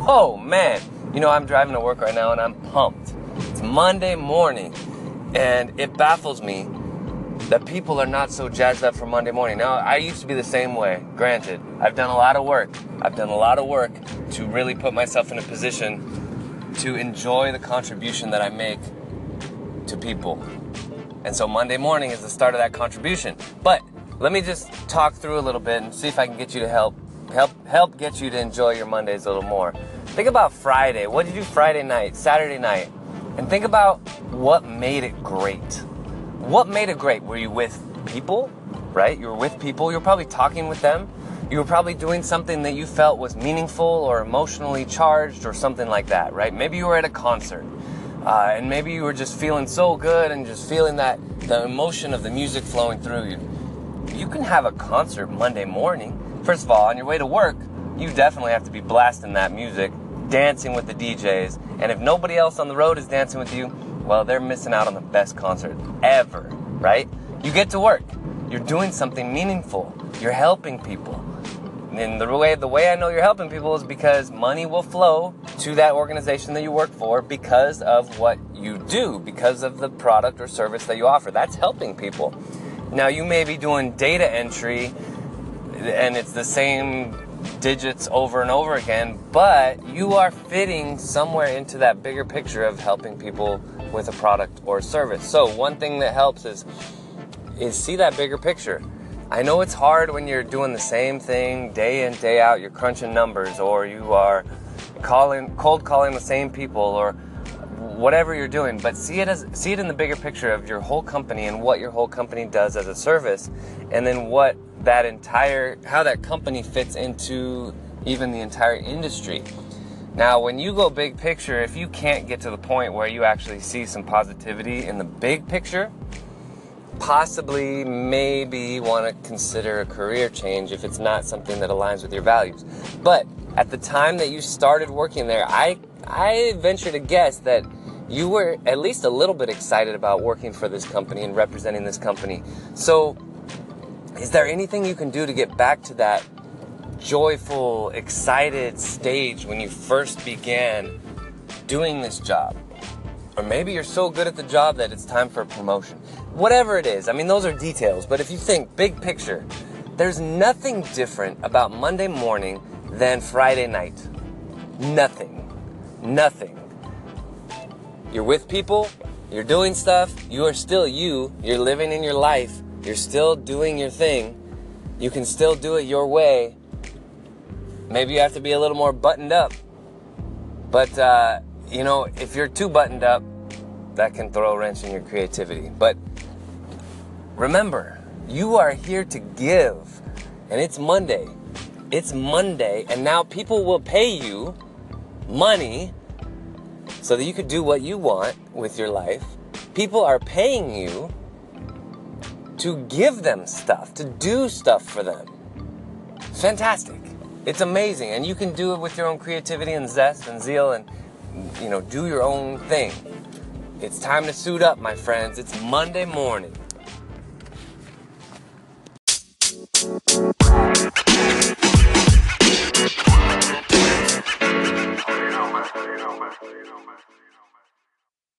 whoa, man. You know, I'm driving to work right now and I'm pumped. It's Monday morning and it baffles me that people are not so jazzed up for Monday morning. Now, I used to be the same way. Granted, I've done a lot of work. I've done a lot of work to really put myself in a position to enjoy the contribution that I make to people. And so Monday morning is the start of that contribution. But let me just talk through a little bit and see if I can get you to help help help get you to enjoy your Mondays a little more. Think about Friday. What did you do Friday night, Saturday night? And think about what made it great. What made it great? Were you with people, right? You were with people. You were probably talking with them. You were probably doing something that you felt was meaningful or emotionally charged or something like that, right? Maybe you were at a concert. Uh, and maybe you were just feeling so good and just feeling that the emotion of the music flowing through you. You can have a concert Monday morning. First of all, on your way to work, you definitely have to be blasting that music, dancing with the DJs. And if nobody else on the road is dancing with you, well, they're missing out on the best concert ever, right? You get to work. You're doing something meaningful. You're helping people. And the way the way I know you're helping people is because money will flow to that organization that you work for because of what you do, because of the product or service that you offer. That's helping people. Now you may be doing data entry and it's the same digits over and over again, but you are fitting somewhere into that bigger picture of helping people with a product or service. So one thing that helps is is see that bigger picture. I know it's hard when you're doing the same thing day in day out. You're crunching numbers, or you are calling cold calling the same people, or whatever you're doing. But see it as see it in the bigger picture of your whole company and what your whole company does as a service, and then what that entire how that company fits into even the entire industry. Now, when you go big picture, if you can't get to the point where you actually see some positivity in the big picture, possibly maybe want to consider a career change if it's not something that aligns with your values. But at the time that you started working there, I I venture to guess that you were at least a little bit excited about working for this company and representing this company. So, is there anything you can do to get back to that joyful, excited stage when you first began doing this job? Or maybe you're so good at the job that it's time for a promotion. Whatever it is, I mean, those are details, but if you think big picture, there's nothing different about Monday morning than Friday night. Nothing. Nothing. You're with people, you're doing stuff, you are still you, you're living in your life, you're still doing your thing, you can still do it your way. Maybe you have to be a little more buttoned up. But, uh, you know, if you're too buttoned up, that can throw a wrench in your creativity. But remember, you are here to give, and it's Monday. It's Monday, and now people will pay you money so that you could do what you want with your life. People are paying you to give them stuff, to do stuff for them. Fantastic. It's amazing. And you can do it with your own creativity and zest and zeal and, you know, do your own thing. It's time to suit up, my friends. It's Monday morning.